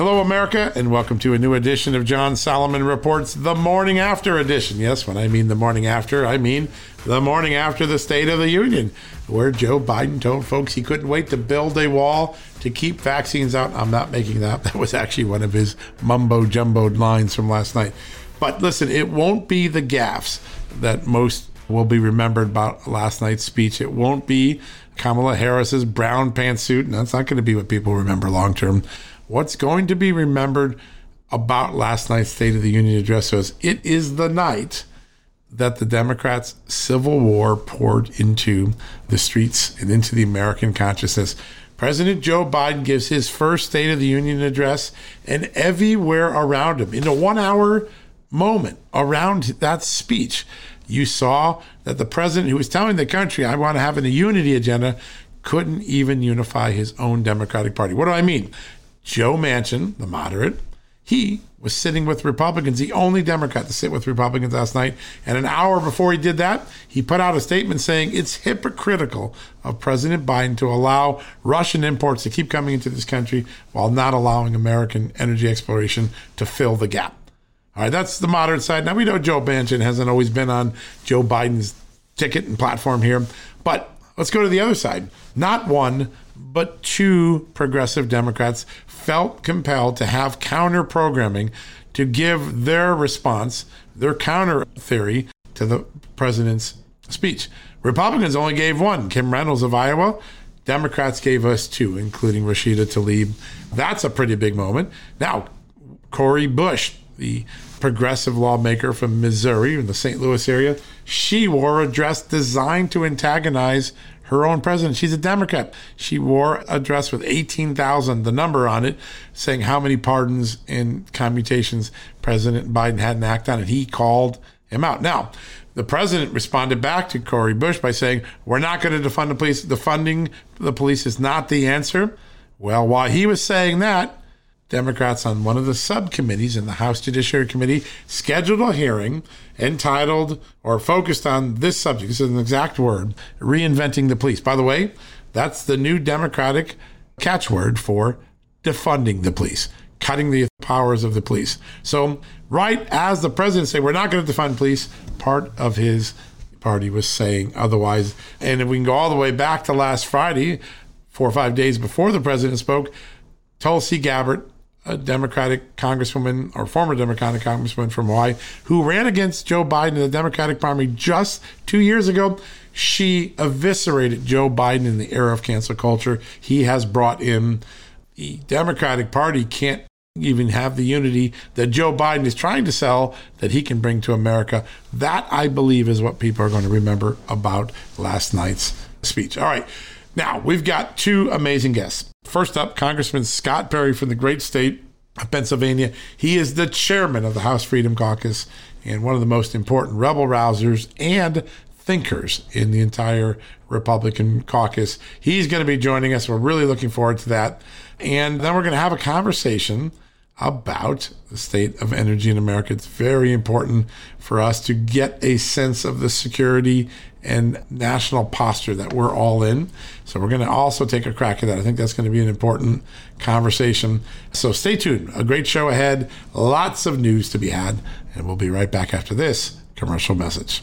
Hello, America, and welcome to a new edition of John Solomon Reports, the morning after edition. Yes, when I mean the morning after, I mean the morning after the State of the Union, where Joe Biden told folks he couldn't wait to build a wall to keep vaccines out. I'm not making that. That was actually one of his mumbo jumboed lines from last night. But listen, it won't be the gaffes that most will be remembered about last night's speech. It won't be Kamala Harris's brown pantsuit, and that's not going to be what people remember long term what's going to be remembered about last night's State of the Union address was it is the night that the Democrats' civil war poured into the streets and into the American consciousness. President Joe Biden gives his first State of the Union address, and everywhere around him, in a one hour moment around that speech, you saw that the president who was telling the country, I want to have a unity agenda, couldn't even unify his own Democratic Party. What do I mean? Joe Manchin, the moderate, he was sitting with Republicans, the only Democrat to sit with Republicans last night. And an hour before he did that, he put out a statement saying it's hypocritical of President Biden to allow Russian imports to keep coming into this country while not allowing American energy exploration to fill the gap. All right, that's the moderate side. Now, we know Joe Manchin hasn't always been on Joe Biden's ticket and platform here, but let's go to the other side. Not one, but two progressive Democrats felt compelled to have counter programming to give their response, their counter theory to the president's speech. Republicans only gave one, Kim Reynolds of Iowa. Democrats gave us two, including Rashida Tlaib. That's a pretty big moment. Now, Cori Bush, the progressive lawmaker from Missouri in the St. Louis area, she wore a dress designed to antagonize her own president. She's a Democrat. She wore a dress with 18,000, the number on it, saying how many pardons and commutations President Biden had an act on, and he called him out. Now, the president responded back to Cori Bush by saying, We're not going to defund the police. The funding the police is not the answer. Well, while he was saying that, Democrats on one of the subcommittees in the House Judiciary Committee scheduled a hearing entitled or focused on this subject. This is an exact word reinventing the police. By the way, that's the new Democratic catchword for defunding the police, cutting the powers of the police. So, right as the president said, we're not going to defund police, part of his party was saying otherwise. And if we can go all the way back to last Friday, four or five days before the president spoke, Tulsi Gabbard a Democratic congresswoman or former Democratic congresswoman from Hawaii who ran against Joe Biden in the Democratic primary just two years ago. She eviscerated Joe Biden in the era of cancel culture. He has brought in the Democratic Party can't even have the unity that Joe Biden is trying to sell that he can bring to America. That, I believe, is what people are going to remember about last night's speech. All right. Now, we've got two amazing guests. First up, Congressman Scott Perry from the great state of Pennsylvania. He is the chairman of the House Freedom Caucus and one of the most important rebel rousers and thinkers in the entire Republican caucus. He's going to be joining us. We're really looking forward to that. And then we're going to have a conversation about the state of energy in America. It's very important for us to get a sense of the security and national posture that we're all in. So we're going to also take a crack at that. I think that's going to be an important conversation. So stay tuned. A great show ahead. Lots of news to be had. And we'll be right back after this commercial message.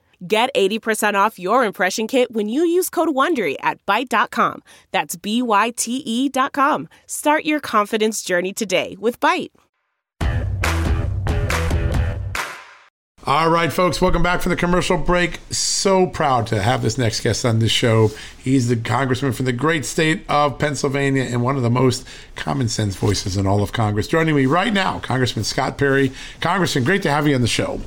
Get 80% off your impression kit when you use code WONDERY at Byte.com. That's B-Y-T-E dot com. Start your confidence journey today with Byte. All right, folks, welcome back from the commercial break. So proud to have this next guest on the show. He's the congressman from the great state of Pennsylvania and one of the most common sense voices in all of Congress. Joining me right now, Congressman Scott Perry. Congressman, great to have you on the show.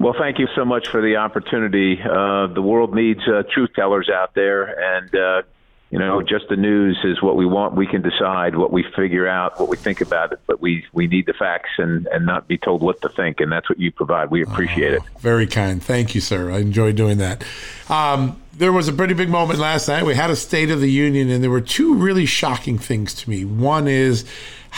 Well, thank you so much for the opportunity. Uh, the world needs uh, truth tellers out there, and uh, you know, just the news is what we want. We can decide what we figure out, what we think about it, but we we need the facts and and not be told what to think, and that's what you provide. We appreciate oh, it. Very kind, thank you, sir. I enjoy doing that. Um, there was a pretty big moment last night. We had a State of the Union, and there were two really shocking things to me. One is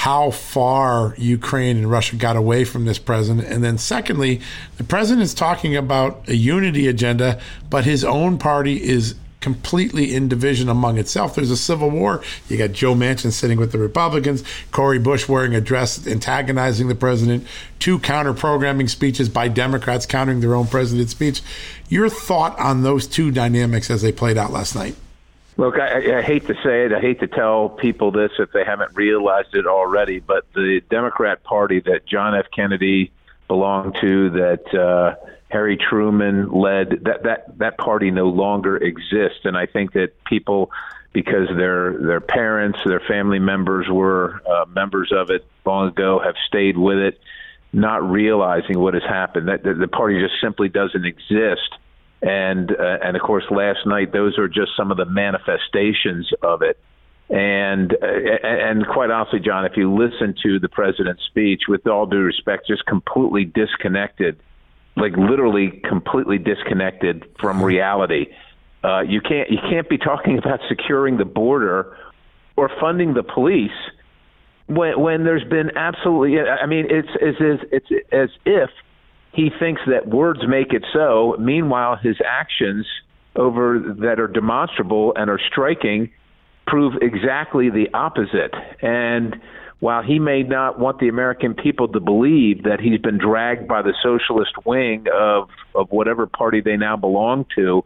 how far Ukraine and Russia got away from this president. And then, secondly, the president is talking about a unity agenda, but his own party is completely in division among itself. There's a civil war. You got Joe Manchin sitting with the Republicans, Cori Bush wearing a dress antagonizing the president, two counter programming speeches by Democrats countering their own president's speech. Your thought on those two dynamics as they played out last night? Look, I, I hate to say it. I hate to tell people this if they haven't realized it already, but the Democrat Party that John F. Kennedy belonged to, that uh, Harry Truman led, that that that party no longer exists. And I think that people, because their their parents, their family members were uh, members of it long ago, have stayed with it, not realizing what has happened. That the, the party just simply doesn't exist and uh, and of course last night those are just some of the manifestations of it. And uh, and quite honestly John if you listen to the president's speech with all due respect just completely disconnected like literally completely disconnected from reality uh, you can't you can't be talking about securing the border or funding the police when when there's been absolutely I mean it's as it's as if he thinks that words make it so. Meanwhile, his actions over that are demonstrable and are striking prove exactly the opposite. And while he may not want the American people to believe that he's been dragged by the socialist wing of of whatever party they now belong to,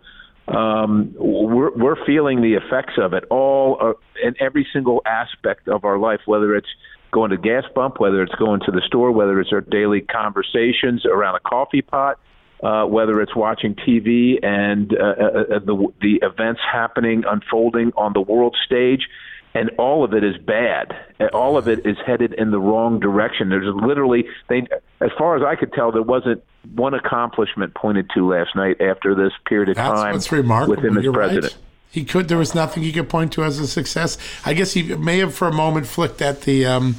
um, we're we're feeling the effects of it all uh, in every single aspect of our life, whether it's going to gas pump, whether it's going to the store, whether it's our daily conversations around a coffee pot, uh, whether it's watching TV and uh, uh, uh, the the events happening unfolding on the world stage and all of it is bad. All of it is headed in the wrong direction. There's literally, they, as far as I could tell, there wasn't one accomplishment pointed to last night after this period of That's time what's remarkable. with him as You're president. Right. He could. There was nothing he could point to as a success. I guess he may have, for a moment, flicked at the um,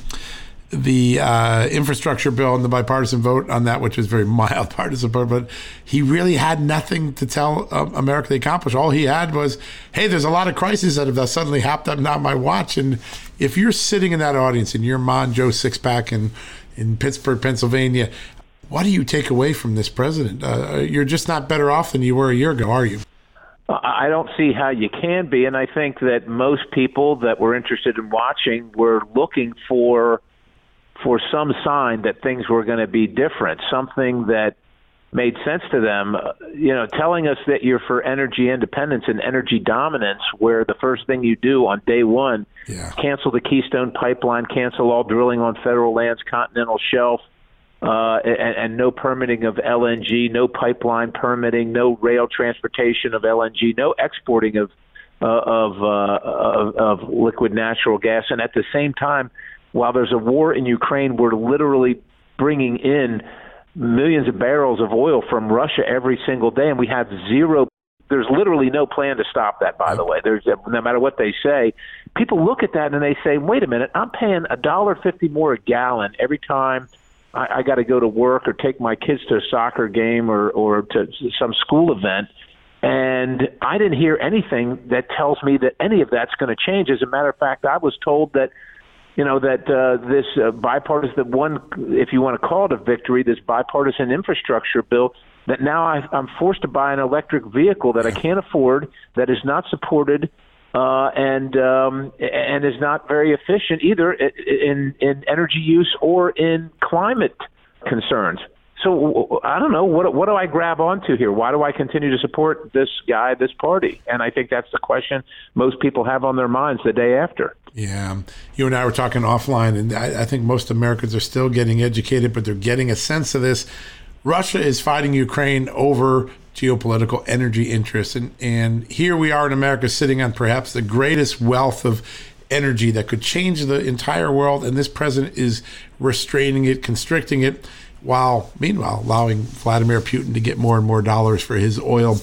the uh, infrastructure bill and the bipartisan vote on that, which was very mild partisan vote. But he really had nothing to tell uh, America they accomplished. All he had was, "Hey, there's a lot of crises that have suddenly happened on my watch." And if you're sitting in that audience in your Mon Joe Sixpack in in Pittsburgh, Pennsylvania, what do you take away from this president? Uh, you're just not better off than you were a year ago, are you? I don't see how you can be, and I think that most people that were interested in watching were looking for for some sign that things were going to be different, something that made sense to them. Uh, you know, telling us that you're for energy independence and energy dominance, where the first thing you do on day one, yeah. cancel the Keystone Pipeline, cancel all drilling on federal lands, continental shelf. Uh, and, and no permitting of LNG, no pipeline permitting, no rail transportation of LNG, no exporting of uh, of, uh, of of liquid natural gas, and at the same time, while there's a war in Ukraine, we're literally bringing in millions of barrels of oil from Russia every single day, and we have zero. There's literally no plan to stop that. By the way, there's no matter what they say, people look at that and they say, "Wait a minute, I'm paying a dollar fifty more a gallon every time." I, I got to go to work or take my kids to a soccer game or or to some school event, and I didn't hear anything that tells me that any of that's going to change. As a matter of fact, I was told that you know that uh, this uh, bipartisan one, if you want to call it a victory, this bipartisan infrastructure bill. That now I, I'm forced to buy an electric vehicle that I can't afford, that is not supported, uh, and um, and is not very efficient either in in energy use or in climate concerns. So I don't know what what do I grab onto here? Why do I continue to support this guy, this party? And I think that's the question most people have on their minds the day after. Yeah, you and I were talking offline, and I, I think most Americans are still getting educated, but they're getting a sense of this. Russia is fighting Ukraine over geopolitical energy interests, and and here we are in America, sitting on perhaps the greatest wealth of energy that could change the entire world, and this president is restraining it, constricting it while meanwhile allowing Vladimir Putin to get more and more dollars for his oil.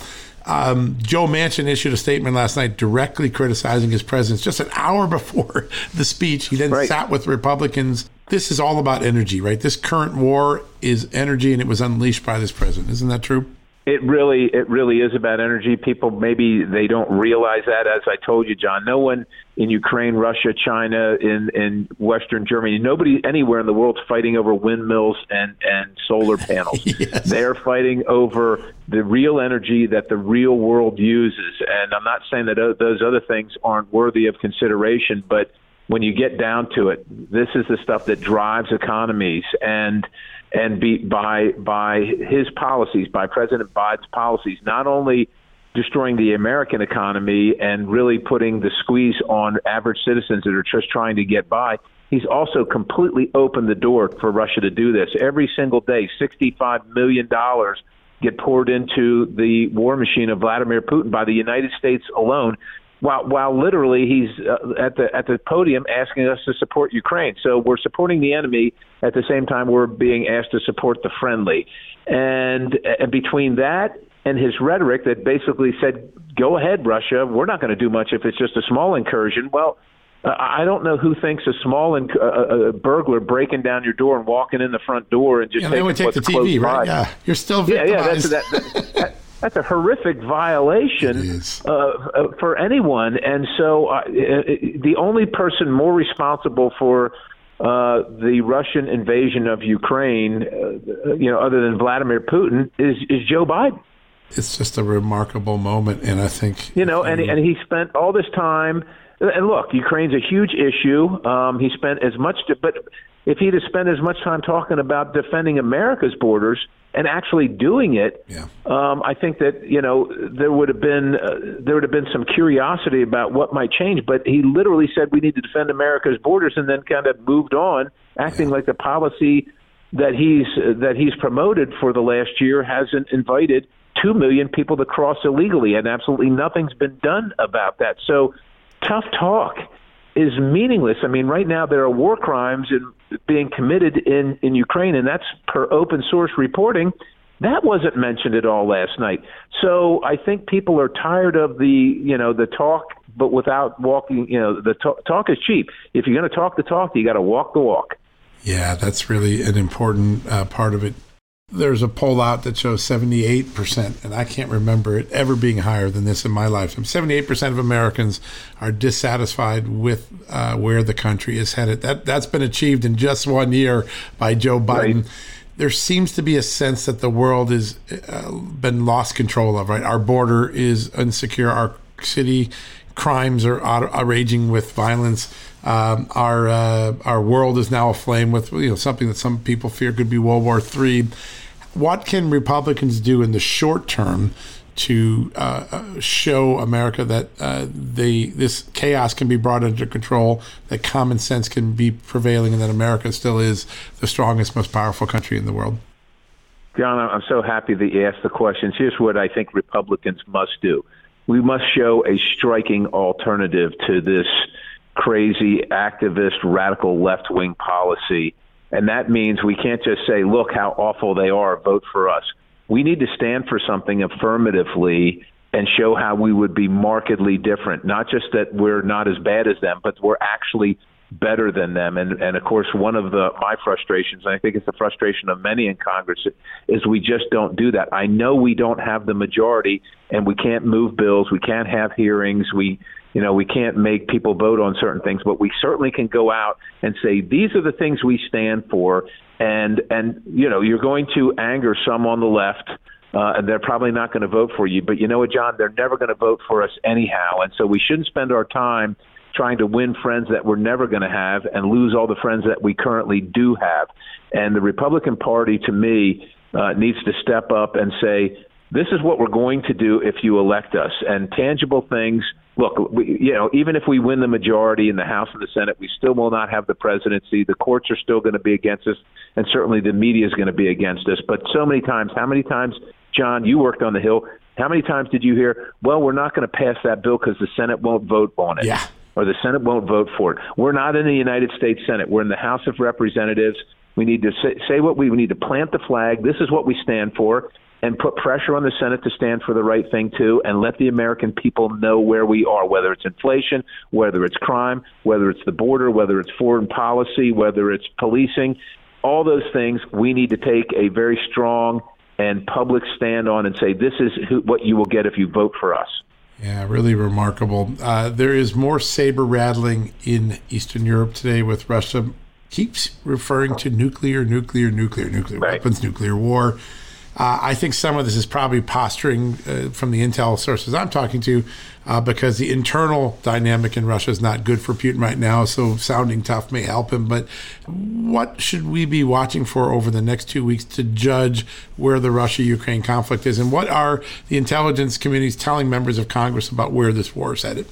Um, Joe Manchin issued a statement last night directly criticizing his presence just an hour before the speech. He then right. sat with Republicans. This is all about energy, right? This current war is energy, and it was unleashed by this president. Isn't that true? It really, it really is about energy. People maybe they don't realize that. As I told you, John, no one in Ukraine, Russia, China, in in Western Germany, nobody anywhere in the world is fighting over windmills and and solar panels. yes. They're fighting over the real energy that the real world uses. And I'm not saying that those other things aren't worthy of consideration, but when you get down to it, this is the stuff that drives economies and and be, by by his policies, by President Biden's policies, not only destroying the American economy and really putting the squeeze on average citizens that are just trying to get by. He's also completely opened the door for Russia to do this. Every single day, $65 million get poured into the war machine of Vladimir Putin by the United States alone while while literally he's uh, at the at the podium asking us to support Ukraine. So we're supporting the enemy at the same time we're being asked to support the friendly. And, and between that and his rhetoric that basically said, "Go ahead, Russia. We're not going to do much if it's just a small incursion." Well. Uh, I don't know who thinks a small inc- uh, a burglar breaking down your door and walking in the front door and just yeah, taking they would take what's the TV, right? by. Yeah, you're still Yeah, victimized. yeah, that's that, that, that's a horrific violation uh, for anyone. And so, uh, the only person more responsible for uh, the Russian invasion of Ukraine, uh, you know, other than Vladimir Putin, is is Joe Biden. It's just a remarkable moment, and I think you know, and and he spent all this time. And look, Ukraine's a huge issue. Um, he spent as much, to, but if he'd have spent as much time talking about defending America's borders and actually doing it, yeah. um, I think that you know there would have been uh, there would have been some curiosity about what might change. But he literally said we need to defend America's borders, and then kind of moved on, acting yeah. like the policy that he's uh, that he's promoted for the last year hasn't invited two million people to cross illegally, and absolutely nothing's been done about that. So tough talk is meaningless. I mean, right now there are war crimes in, being committed in in Ukraine, and that's per open source reporting. That wasn't mentioned at all last night. So I think people are tired of the you know the talk, but without walking. You know, the talk, talk is cheap. If you're going to talk the talk, you got to walk the walk. Yeah, that's really an important uh, part of it there's a poll out that shows 78%, and I can't remember it ever being higher than this in my lifetime. 78% of Americans are dissatisfied with uh, where the country is headed. That that's been achieved in just one year by Joe Biden. Right. There seems to be a sense that the world has uh, been lost control of. Right, our border is insecure. Our city crimes are, are raging with violence. Um, our uh, our world is now aflame with you know something that some people fear could be World War III what can Republicans do in the short term to uh, uh, show America that uh, they this chaos can be brought under control, that common sense can be prevailing, and that America still is the strongest, most powerful country in the world? John, I'm so happy that you asked the questions. Here's what I think Republicans must do: we must show a striking alternative to this crazy activist, radical left wing policy and that means we can't just say, look how awful they are, vote for us. We need to stand for something affirmatively and show how we would be markedly different. Not just that we're not as bad as them, but we're actually better than them. And and of course, one of the my frustrations, and I think it's the frustration of many in Congress, is we just don't do that. I know we don't have the majority, and we can't move bills, we can't have hearings, we you know, we can't make people vote on certain things, but we certainly can go out and say these are the things we stand for, and and you know, you're going to anger some on the left. Uh, and they're probably not going to vote for you. But you know what, John? They're never going to vote for us anyhow. And so we shouldn't spend our time trying to win friends that we're never going to have and lose all the friends that we currently do have. And the Republican Party, to me, uh, needs to step up and say, this is what we're going to do if you elect us. And tangible things look, we, you know, even if we win the majority in the House and the Senate, we still will not have the presidency. The courts are still going to be against us, and certainly the media is going to be against us. But so many times, how many times, John, you worked on the Hill? How many times did you hear, well, we're not going to pass that bill because the Senate won't vote on it? Yeah. Or the Senate won't vote for it. We're not in the United States Senate. We're in the House of Representatives. We need to say, say what we, we need to plant the flag. This is what we stand for and put pressure on the Senate to stand for the right thing too, and let the American people know where we are, whether it's inflation, whether it's crime, whether it's the border, whether it's foreign policy, whether it's policing, all those things we need to take a very strong and public stand on and say this is who, what you will get if you vote for us. Yeah, really remarkable. Uh, there is more saber rattling in Eastern Europe today with Russia keeps referring to nuclear, nuclear, nuclear, nuclear right. weapons, nuclear war. Uh, I think some of this is probably posturing uh, from the intel sources I'm talking to uh, because the internal dynamic in Russia is not good for Putin right now. So sounding tough may help him. But what should we be watching for over the next two weeks to judge where the Russia Ukraine conflict is? And what are the intelligence communities telling members of Congress about where this war is headed?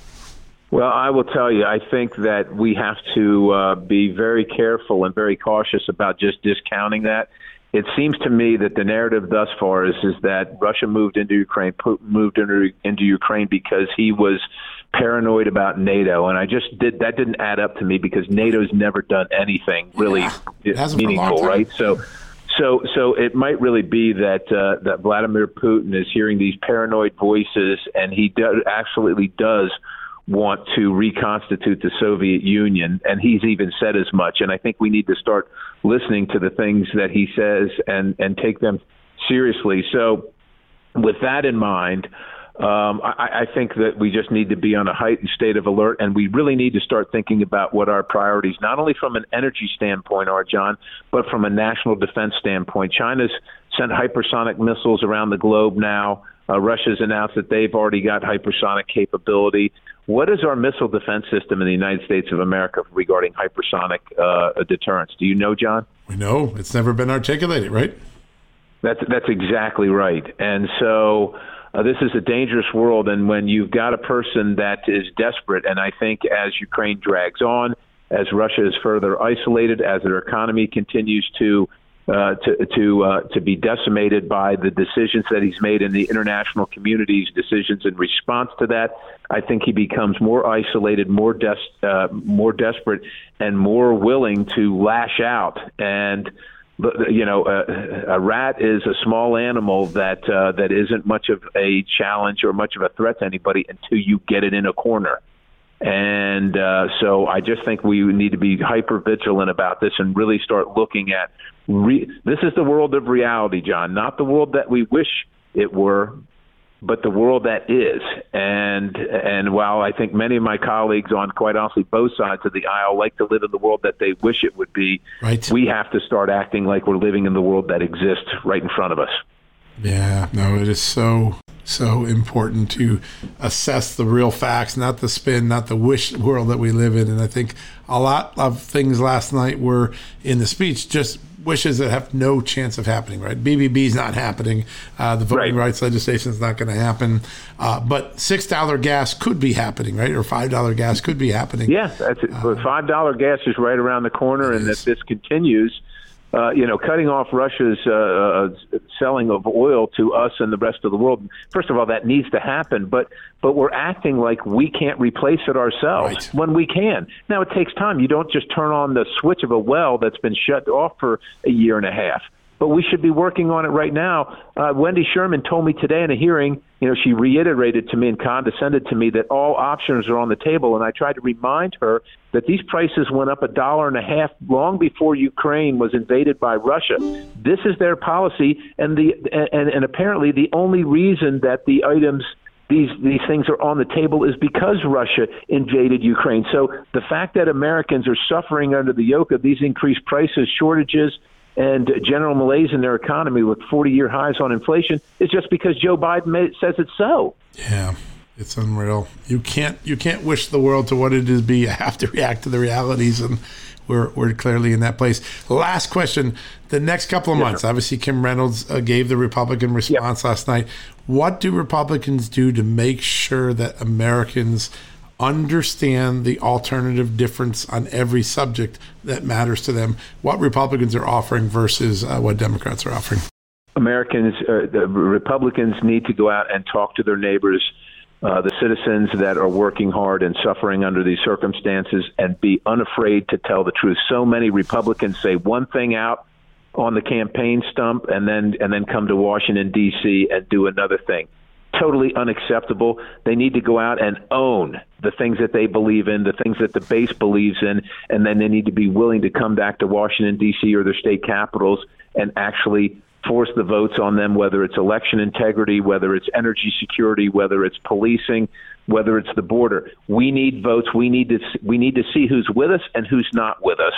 Well, I will tell you, I think that we have to uh, be very careful and very cautious about just discounting that it seems to me that the narrative thus far is is that Russia moved into Ukraine, moved into, into Ukraine because he was paranoid about NATO, and I just did that didn't add up to me because NATO's never done anything really yeah, meaningful, right? So. So, so it might really be that uh, that Vladimir Putin is hearing these paranoid voices, and he do, absolutely does want to reconstitute the Soviet Union, and he's even said as much. And I think we need to start listening to the things that he says and and take them seriously. So, with that in mind. um, I, I think that we just need to be on a heightened state of alert, and we really need to start thinking about what our priorities, not only from an energy standpoint, are, John, but from a national defense standpoint. China's sent hypersonic missiles around the globe now. Uh, Russia's announced that they've already got hypersonic capability. What is our missile defense system in the United States of America regarding hypersonic uh, deterrence? Do you know, John? We know it's never been articulated, right? That's that's exactly right. And so uh, this is a dangerous world, and when you've got a person that is desperate, and I think as Ukraine drags on, as Russia is further isolated, as their economy continues to uh, to to uh, to be decimated by the decisions that he's made in the international community's decisions in response to that. I think he becomes more isolated, more des- uh, more desperate, and more willing to lash out. And you know, a, a rat is a small animal that uh, that isn't much of a challenge or much of a threat to anybody until you get it in a corner. And uh, so I just think we need to be hyper vigilant about this and really start looking at re- this is the world of reality, John, not the world that we wish it were, but the world that is. And and while I think many of my colleagues on quite honestly both sides of the aisle like to live in the world that they wish it would be, right. we have to start acting like we're living in the world that exists right in front of us. Yeah, no, it is so so important to assess the real facts, not the spin, not the wish world that we live in. And I think a lot of things last night were in the speech just wishes that have no chance of happening, right? BBB is not happening. Uh, the voting right. rights legislation is not going to happen. Uh, but $6 gas could be happening, right? Or $5 gas could be happening. Yes, that's it. Uh, $5 gas is right around the corner. And if this continues, uh, you know, cutting off Russia's uh, uh, selling of oil to us and the rest of the world. First of all, that needs to happen, but but we're acting like we can't replace it ourselves right. when we can. Now it takes time. You don't just turn on the switch of a well that's been shut off for a year and a half but we should be working on it right now. Uh, Wendy Sherman told me today in a hearing, you know, she reiterated to me and condescended to me that all options are on the table, and I tried to remind her that these prices went up a dollar and a half long before Ukraine was invaded by Russia. This is their policy, and the and, and apparently the only reason that the items these these things are on the table is because Russia invaded Ukraine. So the fact that Americans are suffering under the yoke of these increased prices, shortages, and general malaise in their economy with 40 year highs on inflation is just because Joe Biden made, says it's so. Yeah. It's unreal. You can't you can't wish the world to what it is be. You have to react to the realities, and we're we're clearly in that place. Last question: the next couple of months, obviously, Kim Reynolds uh, gave the Republican response last night. What do Republicans do to make sure that Americans understand the alternative difference on every subject that matters to them, what Republicans are offering versus uh, what Democrats are offering. Americans, uh, the Republicans need to go out and talk to their neighbors, uh, the citizens that are working hard and suffering under these circumstances, and be unafraid to tell the truth. So many Republicans say one thing out on the campaign stump and then and then come to Washington D.C. and do another thing totally unacceptable. They need to go out and own the things that they believe in, the things that the base believes in, and then they need to be willing to come back to Washington, D.C. or their state capitals and actually force the votes on them, whether it's election integrity, whether it's energy security, whether it's policing, whether it's the border. We need votes. We need to we need to see who's with us and who's not with us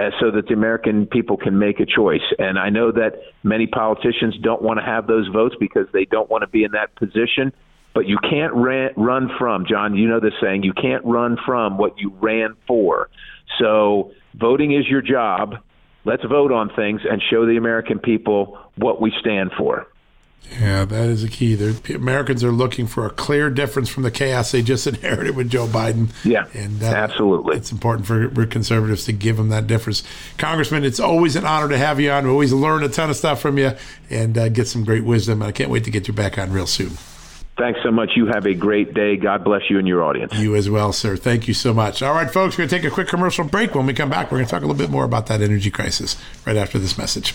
uh, so that the American people can make a choice. And I know that many politicians don't want to have those votes because they don't want to be in that position. But you can't ran, run from, John, you know this saying, you can't run from what you ran for. So voting is your job. Let's vote on things and show the American people what we stand for. Yeah, that is a key. They're, Americans are looking for a clear difference from the chaos they just inherited with Joe Biden. Yeah, and uh, absolutely, it's important for, for, conservatives to give them that difference. Congressman, it's always an honor to have you on. We always learn a ton of stuff from you and uh, get some great wisdom. And I can't wait to get you back on real soon. Thanks so much. You have a great day. God bless you and your audience. You as well, sir. Thank you so much. All right, folks, we're going to take a quick commercial break. When we come back, we're going to talk a little bit more about that energy crisis right after this message.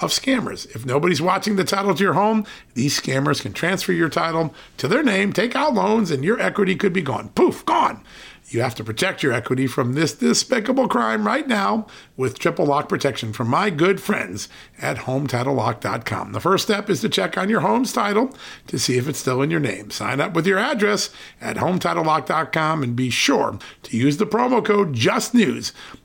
of scammers. If nobody's watching the title to your home, these scammers can transfer your title to their name, take out loans, and your equity could be gone. Poof, gone. You have to protect your equity from this despicable crime right now with triple lock protection from my good friends at HomeTitleLock.com. The first step is to check on your home's title to see if it's still in your name. Sign up with your address at HomeTitleLock.com and be sure to use the promo code JUSTNEWS.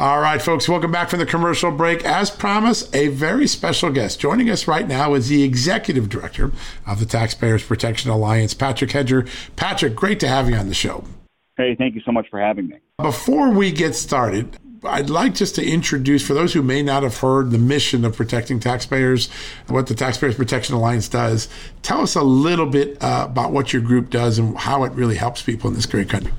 All right, folks, welcome back from the commercial break. As promised, a very special guest. Joining us right now is the executive director of the Taxpayers Protection Alliance, Patrick Hedger. Patrick, great to have you on the show. Hey, thank you so much for having me. Before we get started, I'd like just to introduce, for those who may not have heard the mission of protecting taxpayers, what the Taxpayers Protection Alliance does. Tell us a little bit uh, about what your group does and how it really helps people in this great country.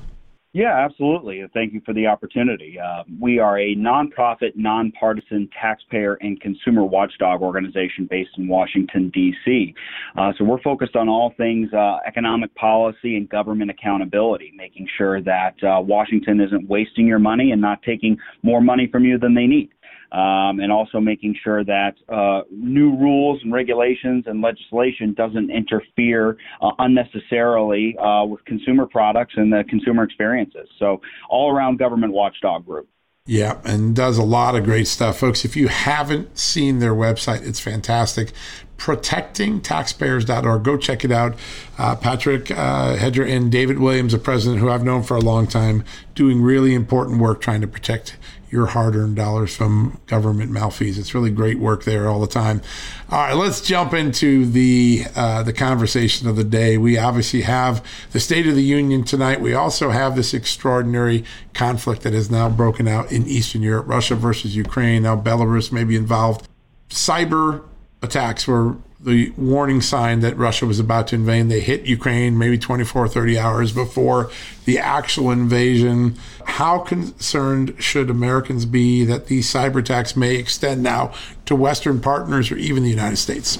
Yeah, absolutely. Thank you for the opportunity. Uh, we are a nonprofit, nonpartisan taxpayer and consumer watchdog organization based in Washington, D.C. Uh, so we're focused on all things uh, economic policy and government accountability, making sure that uh, Washington isn't wasting your money and not taking more money from you than they need um, and also making sure that uh, new rules and regulations and legislation doesn't interfere uh, unnecessarily uh, with consumer products and the consumer experiences. So, all around government watchdog group. Yeah, and does a lot of great stuff. Folks, if you haven't seen their website, it's fantastic. Protectingtaxpayers.org. Go check it out. Uh, Patrick uh, Hedger and David Williams, the president, who I've known for a long time, doing really important work trying to protect your hard earned dollars from government malfeasance. It's really great work there all the time. All right, let's jump into the uh, the conversation of the day. We obviously have the State of the Union tonight. We also have this extraordinary conflict that has now broken out in Eastern Europe, Russia versus Ukraine. Now Belarus may be involved. Cyber attacks were the warning sign that Russia was about to invade. They hit Ukraine maybe 24, 30 hours before the actual invasion. How concerned should Americans be that these cyber attacks may extend now to Western partners or even the United States?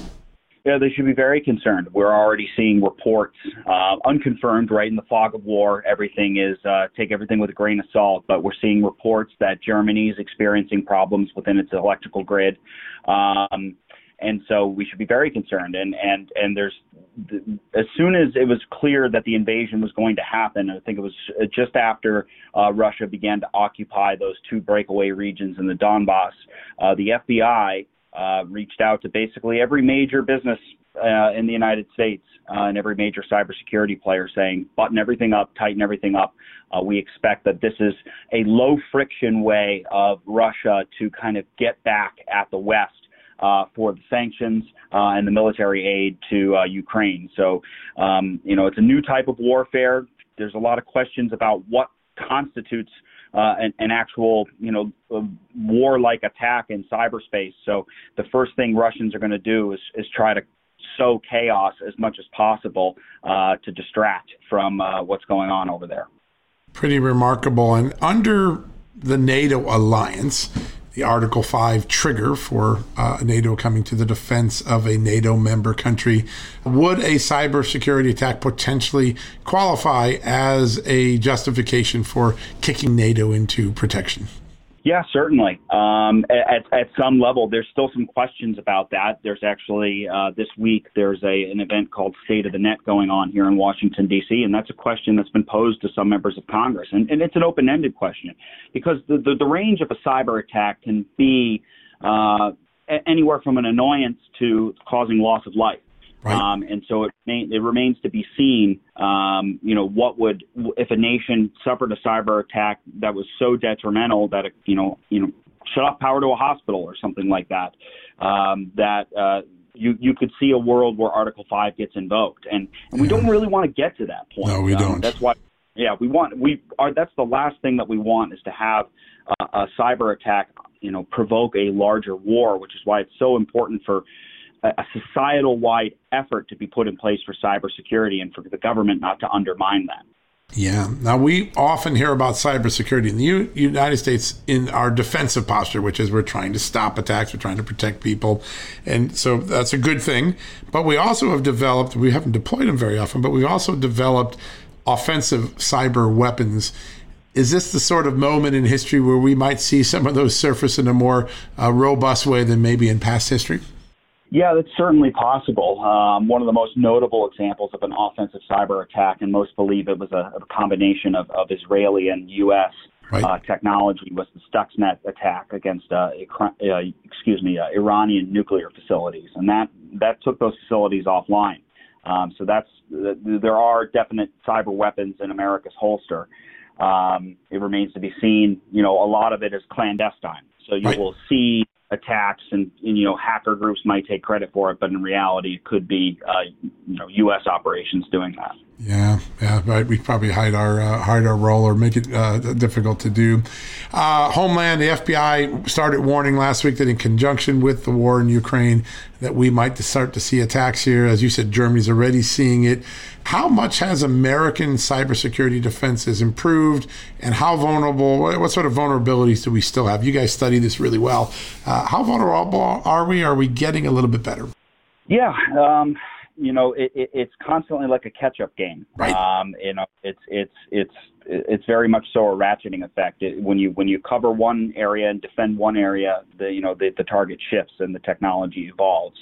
Yeah, they should be very concerned. We're already seeing reports, uh, unconfirmed, right? In the fog of war, everything is uh, take everything with a grain of salt. But we're seeing reports that Germany is experiencing problems within its electrical grid. Um, and so we should be very concerned. And and and there's as soon as it was clear that the invasion was going to happen, I think it was just after uh, Russia began to occupy those two breakaway regions in the Donbass, uh, the FBI uh, reached out to basically every major business uh, in the United States uh, and every major cybersecurity player saying, button everything up, tighten everything up. Uh, we expect that this is a low friction way of Russia to kind of get back at the West uh, for the sanctions uh, and the military aid to uh, Ukraine. So, um, you know, it's a new type of warfare. There's a lot of questions about what constitutes uh, an, an, actual, you know, war-like attack in cyberspace. So the first thing Russians are going to do is, is try to sow chaos as much as possible uh, to distract from uh, what's going on over there. Pretty remarkable. And under the NATO alliance, the Article 5 trigger for uh, NATO coming to the defense of a NATO member country. Would a cybersecurity attack potentially qualify as a justification for kicking NATO into protection? Yeah, certainly. Um, at, at some level, there's still some questions about that. There's actually uh, this week there's a an event called State of the Net going on here in Washington D.C. and that's a question that's been posed to some members of Congress, and, and it's an open-ended question because the, the, the range of a cyber attack can be uh, anywhere from an annoyance to causing loss of life. Right. Um, and so it, it remains to be seen, um, you know, what would if a nation suffered a cyber attack that was so detrimental that it, you know, you know, shut off power to a hospital or something like that, um, that uh, you you could see a world where Article Five gets invoked, and, and we yeah. don't really want to get to that point. No, we um, don't. That's why, yeah, we want we are. That's the last thing that we want is to have a, a cyber attack, you know, provoke a larger war, which is why it's so important for a societal wide effort to be put in place for cybersecurity and for the government not to undermine that. Yeah. Now, we often hear about cybersecurity in the U- United States in our defensive posture, which is we're trying to stop attacks, we're trying to protect people. And so that's a good thing. But we also have developed, we haven't deployed them very often, but we've also developed offensive cyber weapons. Is this the sort of moment in history where we might see some of those surface in a more uh, robust way than maybe in past history? Yeah, that's certainly possible. Um, one of the most notable examples of an offensive cyber attack, and most believe it was a, a combination of, of Israeli and U.S. Right. Uh, technology, was the Stuxnet attack against, uh, uh, excuse me, uh, Iranian nuclear facilities, and that that took those facilities offline. Um, so that's there are definite cyber weapons in America's holster. Um, it remains to be seen. You know, a lot of it is clandestine. So you right. will see attacks and, and, you know hacker groups might take credit for it, but in reality it could be uh, you know U.S. operations doing that. Yeah, yeah, right. We probably hide our uh, hide our role or make it uh, difficult to do. Uh, Homeland, the FBI started warning last week that in conjunction with the war in Ukraine, that we might start to see attacks here. As you said, Germany's already seeing it. How much has American cybersecurity defenses improved, and how vulnerable? What sort of vulnerabilities do we still have? You guys study this really well. Uh, how vulnerable are we? Are we getting a little bit better? Yeah. Um, you know, it, it, it's constantly like a catch-up game. Right. Um, you know, it's it's it's it's very much so a ratcheting effect. It, when you when you cover one area and defend one area, the you know the, the target shifts and the technology evolves.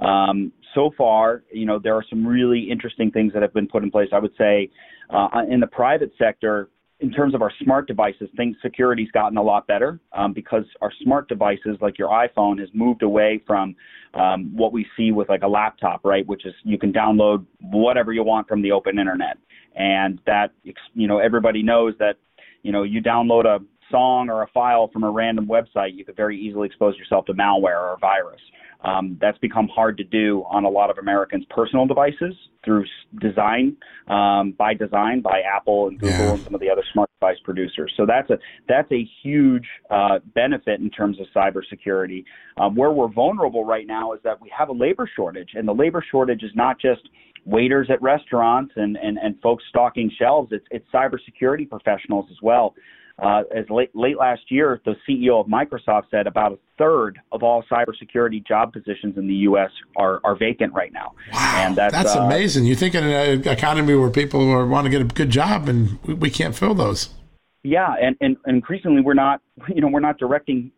Um, so far, you know, there are some really interesting things that have been put in place. I would say uh, in the private sector, in terms of our smart devices, things security's gotten a lot better um, because our smart devices, like your iPhone, has moved away from um, what we see with like a laptop, right? Which is you can download whatever you want from the open internet, and that you know everybody knows that you know you download a song or a file from a random website, you could very easily expose yourself to malware or a virus. Um, that's become hard to do on a lot of Americans' personal devices through design, um, by design, by Apple and Google yeah. and some of the other smart device producers. So that's a that's a huge uh, benefit in terms of cybersecurity. Um, where we're vulnerable right now is that we have a labor shortage, and the labor shortage is not just waiters at restaurants and, and, and folks stocking shelves. It's, it's cybersecurity professionals as well. Uh, as late, late last year, the CEO of Microsoft said about a third of all cybersecurity job positions in the U.S. are, are vacant right now. Wow, and that's, that's uh, amazing. You think in an economy where people want to get a good job and we, we can't fill those. Yeah, and, and increasingly we're not, you know, we're not directing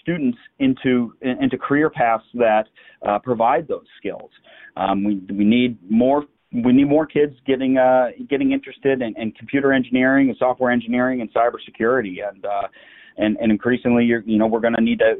students into into career paths that uh, provide those skills. Um, we we need more we need more kids getting uh, getting interested in, in computer engineering and software engineering and cybersecurity. And uh, and and increasingly you're, you know we're going to need to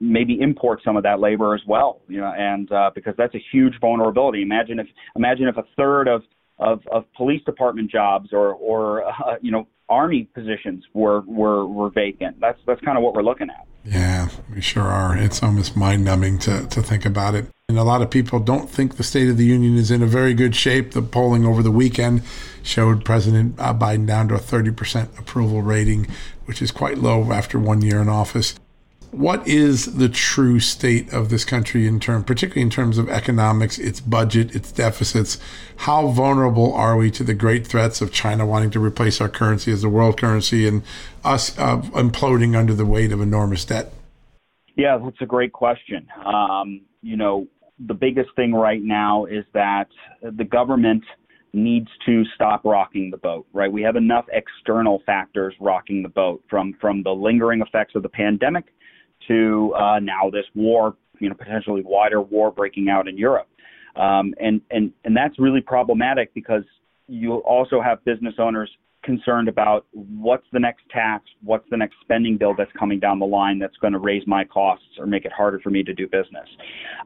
maybe import some of that labor as well you know and uh, because that's a huge vulnerability. Imagine if imagine if a third of of, of police department jobs or or uh, you know army positions were were were vacant. That's that's kind of what we're looking at. Yeah, we sure are. It's almost mind numbing to, to think about it. And a lot of people don't think the State of the Union is in a very good shape. The polling over the weekend showed President uh, Biden down to a 30% approval rating, which is quite low after one year in office what is the true state of this country in term, particularly in terms of economics, its budget, its deficits? How vulnerable are we to the great threats of China wanting to replace our currency as the world currency and us uh, imploding under the weight of enormous debt? Yeah, that's a great question. Um, you know, the biggest thing right now is that the government needs to stop rocking the boat, right? We have enough external factors rocking the boat from from the lingering effects of the pandemic to uh, now this war, you know, potentially wider war breaking out in Europe. Um, and, and, and that's really problematic because you also have business owners concerned about what's the next tax, what's the next spending bill that's coming down the line that's going to raise my costs or make it harder for me to do business.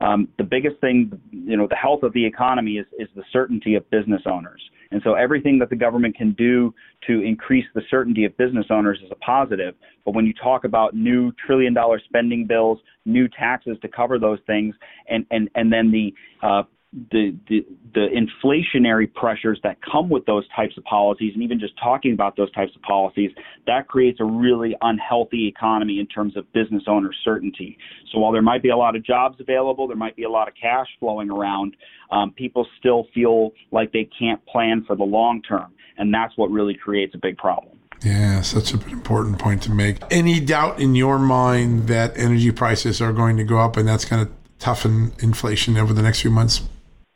Um, the biggest thing, you know, the health of the economy is, is the certainty of business owners. And so everything that the government can do to increase the certainty of business owners is a positive. But when you talk about new trillion dollar spending bills, new taxes to cover those things, and, and, and then the uh, the, the the inflationary pressures that come with those types of policies, and even just talking about those types of policies, that creates a really unhealthy economy in terms of business owner certainty. So while there might be a lot of jobs available, there might be a lot of cash flowing around. Um, people still feel like they can't plan for the long term, and that's what really creates a big problem. Yeah, such an important point to make. Any doubt in your mind that energy prices are going to go up, and that's going to toughen inflation over the next few months?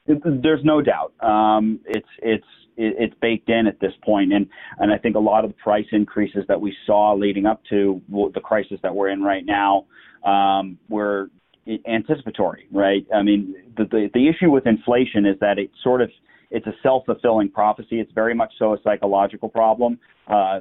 There's no doubt. Um, it's it's it's baked in at this point, and and I think a lot of the price increases that we saw leading up to the crisis that we're in right now um, were anticipatory, right? I mean, the, the the issue with inflation is that it sort of it's a self-fulfilling prophecy. It's very much so a psychological problem. Uh,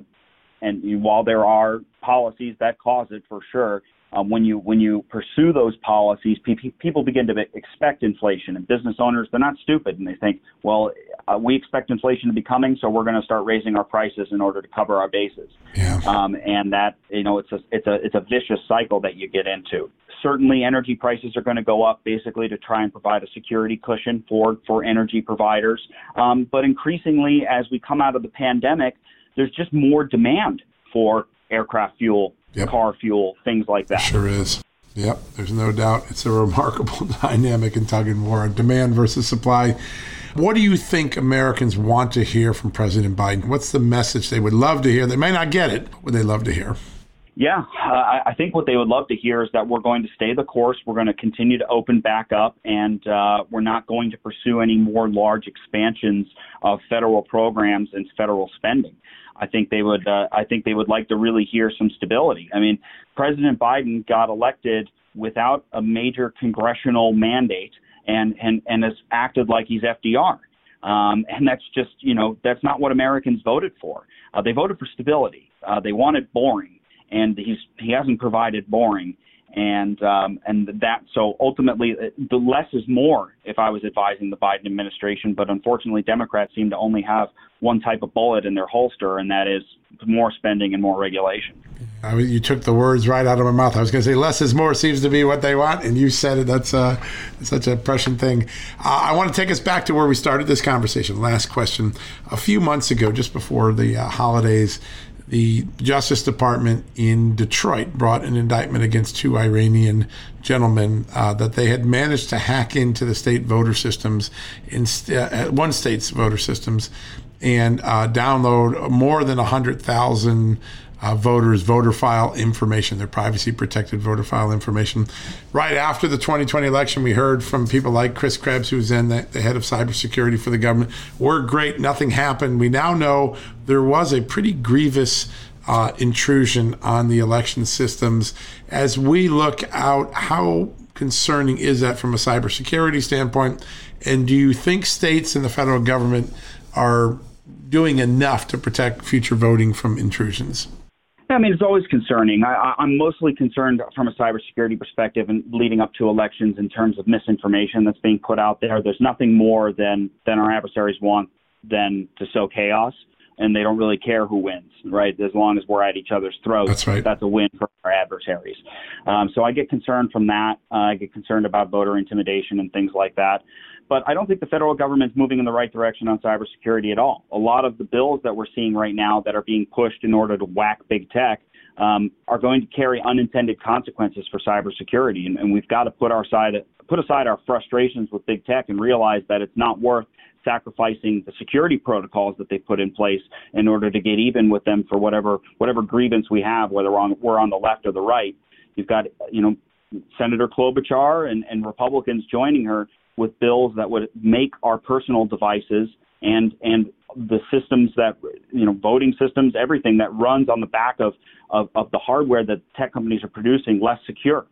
and while there are policies that cause it for sure, um, when you when you pursue those policies, pe- people begin to expect inflation, and business owners they're not stupid, and they think, well, uh, we expect inflation to be coming, so we're going to start raising our prices in order to cover our bases. Yeah. Um, and that you know it's a it's a it's a vicious cycle that you get into. Certainly, energy prices are going to go up basically to try and provide a security cushion for for energy providers. Um, but increasingly, as we come out of the pandemic, there's just more demand for aircraft fuel yep. car fuel, things like that. Sure is. Yep, there's no doubt. It's a remarkable dynamic in tug and war, on demand versus supply. What do you think Americans want to hear from President Biden? What's the message they would love to hear? They may not get it, but would they love to hear? Yeah, uh, I think what they would love to hear is that we're going to stay the course. We're going to continue to open back up, and uh, we're not going to pursue any more large expansions of federal programs and federal spending. I think they would. Uh, I think they would like to really hear some stability. I mean, President Biden got elected without a major congressional mandate, and and and has acted like he's FDR. Um, and that's just, you know, that's not what Americans voted for. Uh, they voted for stability. Uh, they wanted boring, and he's he hasn't provided boring and um, and that so ultimately uh, the less is more if I was advising the Biden administration, but unfortunately Democrats seem to only have one type of bullet in their holster, and that is more spending and more regulation. I mean, you took the words right out of my mouth. I was going to say less is more seems to be what they want, and you said it. That's uh, such a prescient thing. Uh, I want to take us back to where we started this conversation. Last question. A few months ago, just before the uh, holidays, the Justice Department in Detroit brought an indictment against two Iranian gentlemen uh, that they had managed to hack into the state voter systems, in st- uh, one state's voter systems, and uh, download more than 100,000 uh, voters' voter file information, their privacy protected voter file information. Right after the 2020 election, we heard from people like Chris Krebs, who's then the, the head of cybersecurity for the government. We're great, nothing happened. We now know there was a pretty grievous uh, intrusion on the election systems. As we look out, how concerning is that from a cybersecurity standpoint? And do you think states and the federal government are doing enough to protect future voting from intrusions? I mean, it's always concerning. I, I'm mostly concerned from a cybersecurity perspective and leading up to elections in terms of misinformation that's being put out there. There's nothing more than than our adversaries want than to sow chaos. and they don't really care who wins, right? As long as we're at each other's throats, that's, right. that's a win for our adversaries. Um, so I get concerned from that. Uh, I get concerned about voter intimidation and things like that. But I don't think the federal government's moving in the right direction on cybersecurity at all. A lot of the bills that we're seeing right now that are being pushed in order to whack big tech um, are going to carry unintended consequences for cybersecurity, and, and we've got to put our side put aside our frustrations with big tech and realize that it's not worth sacrificing the security protocols that they put in place in order to get even with them for whatever whatever grievance we have, whether we're on, we're on the left or the right. You've got you know Senator Klobuchar and, and Republicans joining her with bills that would make our personal devices and and the systems that you know voting systems everything that runs on the back of of, of the hardware that tech companies are producing less secure.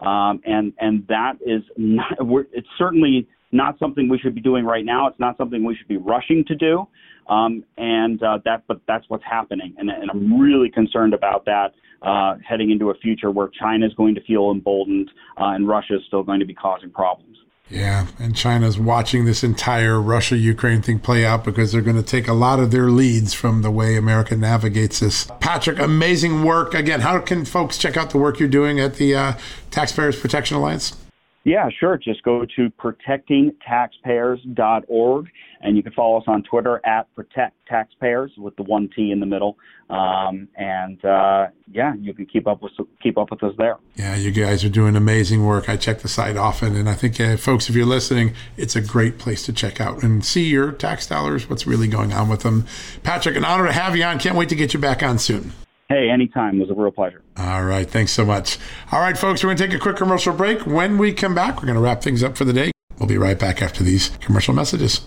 Um, and and that is not it's certainly not something we should be doing right now. It's not something we should be rushing to do. Um, and uh, that but that's what's happening. And, and I'm really concerned about that uh, heading into a future where China is going to feel emboldened uh, and Russia is still going to be causing problems yeah, and China's watching this entire Russia Ukraine thing play out because they're going to take a lot of their leads from the way America navigates this. Patrick, amazing work. Again, how can folks check out the work you're doing at the uh, Taxpayers Protection Alliance? Yeah, sure. Just go to protectingtaxpayers.org and you can follow us on Twitter at Protect Taxpayers with the one T in the middle. Um, and uh, yeah, you can keep up with keep up with us there. Yeah, you guys are doing amazing work. I check the site often, and I think uh, folks, if you're listening, it's a great place to check out and see your tax dollars, what's really going on with them. Patrick, an honor to have you on. Can't wait to get you back on soon. Hey, anytime. It was a real pleasure. All right. Thanks so much. All right, folks, we're going to take a quick commercial break. When we come back, we're going to wrap things up for the day. We'll be right back after these commercial messages.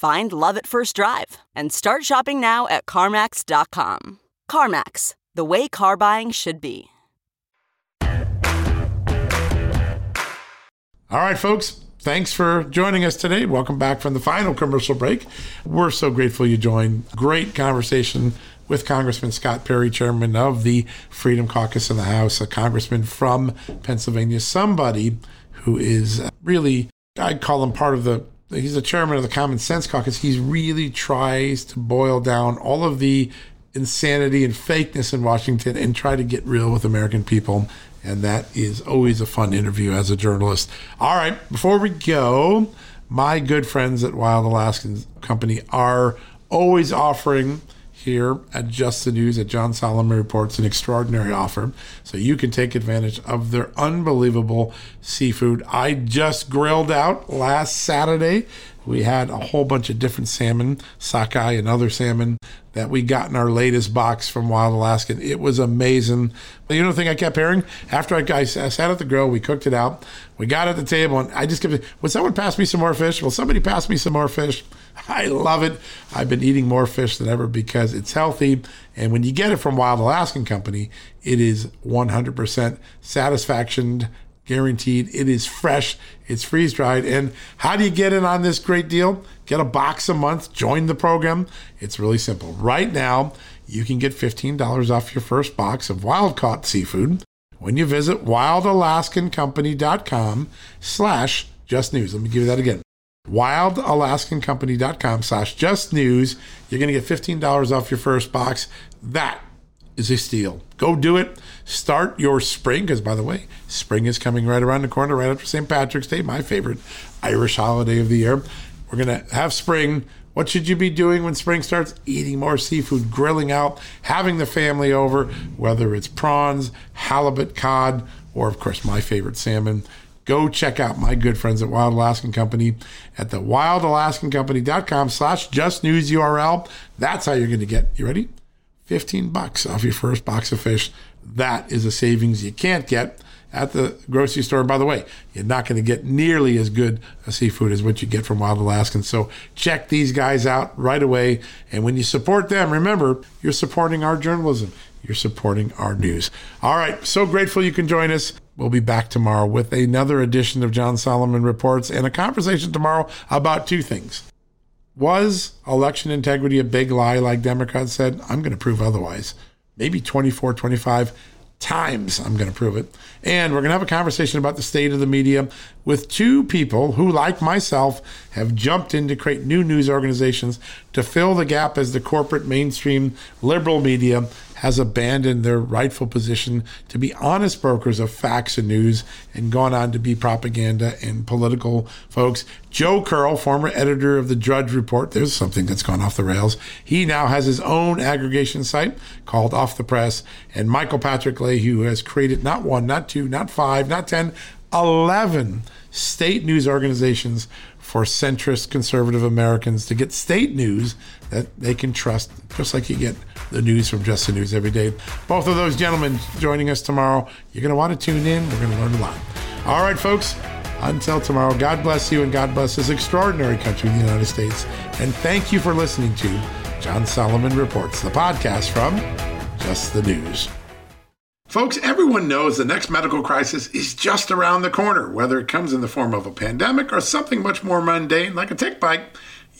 Find love at first drive and start shopping now at CarMax.com. CarMax, the way car buying should be. All right, folks. Thanks for joining us today. Welcome back from the final commercial break. We're so grateful you joined. Great conversation with Congressman Scott Perry, chairman of the Freedom Caucus in the House, a congressman from Pennsylvania, somebody who is really, I'd call him part of the, he's the chairman of the Common Sense Caucus. He really tries to boil down all of the insanity and fakeness in Washington and try to get real with American people and that is always a fun interview as a journalist. All right, before we go, my good friends at Wild Alaskan Company are always offering here at Just the News at John Solomon Reports an extraordinary offer. So you can take advantage of their unbelievable seafood. I just grilled out last Saturday. We had a whole bunch of different salmon, sockeye and other salmon that we got in our latest box from Wild Alaskan. It was amazing. But you know the thing I kept hearing? After I, I sat at the grill, we cooked it out, we got at the table, and I just kept, would someone pass me some more fish? Will somebody pass me some more fish? I love it. I've been eating more fish than ever because it's healthy. And when you get it from Wild Alaskan Company, it is 100% satisfaction guaranteed. It is fresh, it's freeze dried. And how do you get in on this great deal? Get a box a month, join the program. It's really simple. Right now, you can get $15 off your first box of wild caught seafood when you visit wildalaskancompany.com slash just news. Let me give you that again. wildalaskancompany.com slash just news. You're going to get $15 off your first box. That is a steal. Go do it. Start your spring, because by the way, spring is coming right around the corner, right after St. Patrick's Day, my favorite Irish holiday of the year. We're going to have spring What should you be doing when spring starts? Eating more seafood, grilling out, having the family over, whether it's prawns, halibut, cod, or of course my favorite salmon. Go check out my good friends at Wild Alaskan Company at the wildalaskancompany.com slash just news URL. That's how you're going to get, you ready? 15 bucks off your first box of fish. That is a savings you can't get at the grocery store. By the way, you're not going to get nearly as good a seafood as what you get from Wild Alaskan. So check these guys out right away. And when you support them, remember, you're supporting our journalism. You're supporting our news. All right. So grateful you can join us. We'll be back tomorrow with another edition of John Solomon Reports and a conversation tomorrow about two things. Was election integrity a big lie, like Democrats said? I'm going to prove otherwise. Maybe 24, 25 times I'm going to prove it. And we're going to have a conversation about the state of the media with two people who, like myself, have jumped in to create new news organizations to fill the gap as the corporate mainstream liberal media has abandoned their rightful position to be honest brokers of facts and news and gone on to be propaganda and political folks. Joe Curl, former editor of the Drudge Report, there's something that's gone off the rails. He now has his own aggregation site called Off the Press. And Michael Patrick Leahy who has created not one, not two, not five, not 10, 11 state news organizations for centrist conservative Americans to get state news that they can trust, just like you get the news from Just the News every day. Both of those gentlemen joining us tomorrow. You're going to want to tune in. We're going to learn a lot. All right, folks. Until tomorrow, God bless you and God bless this extraordinary country, the United States. And thank you for listening to John Solomon Reports, the podcast from Just the News. Folks, everyone knows the next medical crisis is just around the corner, whether it comes in the form of a pandemic or something much more mundane like a tick bite.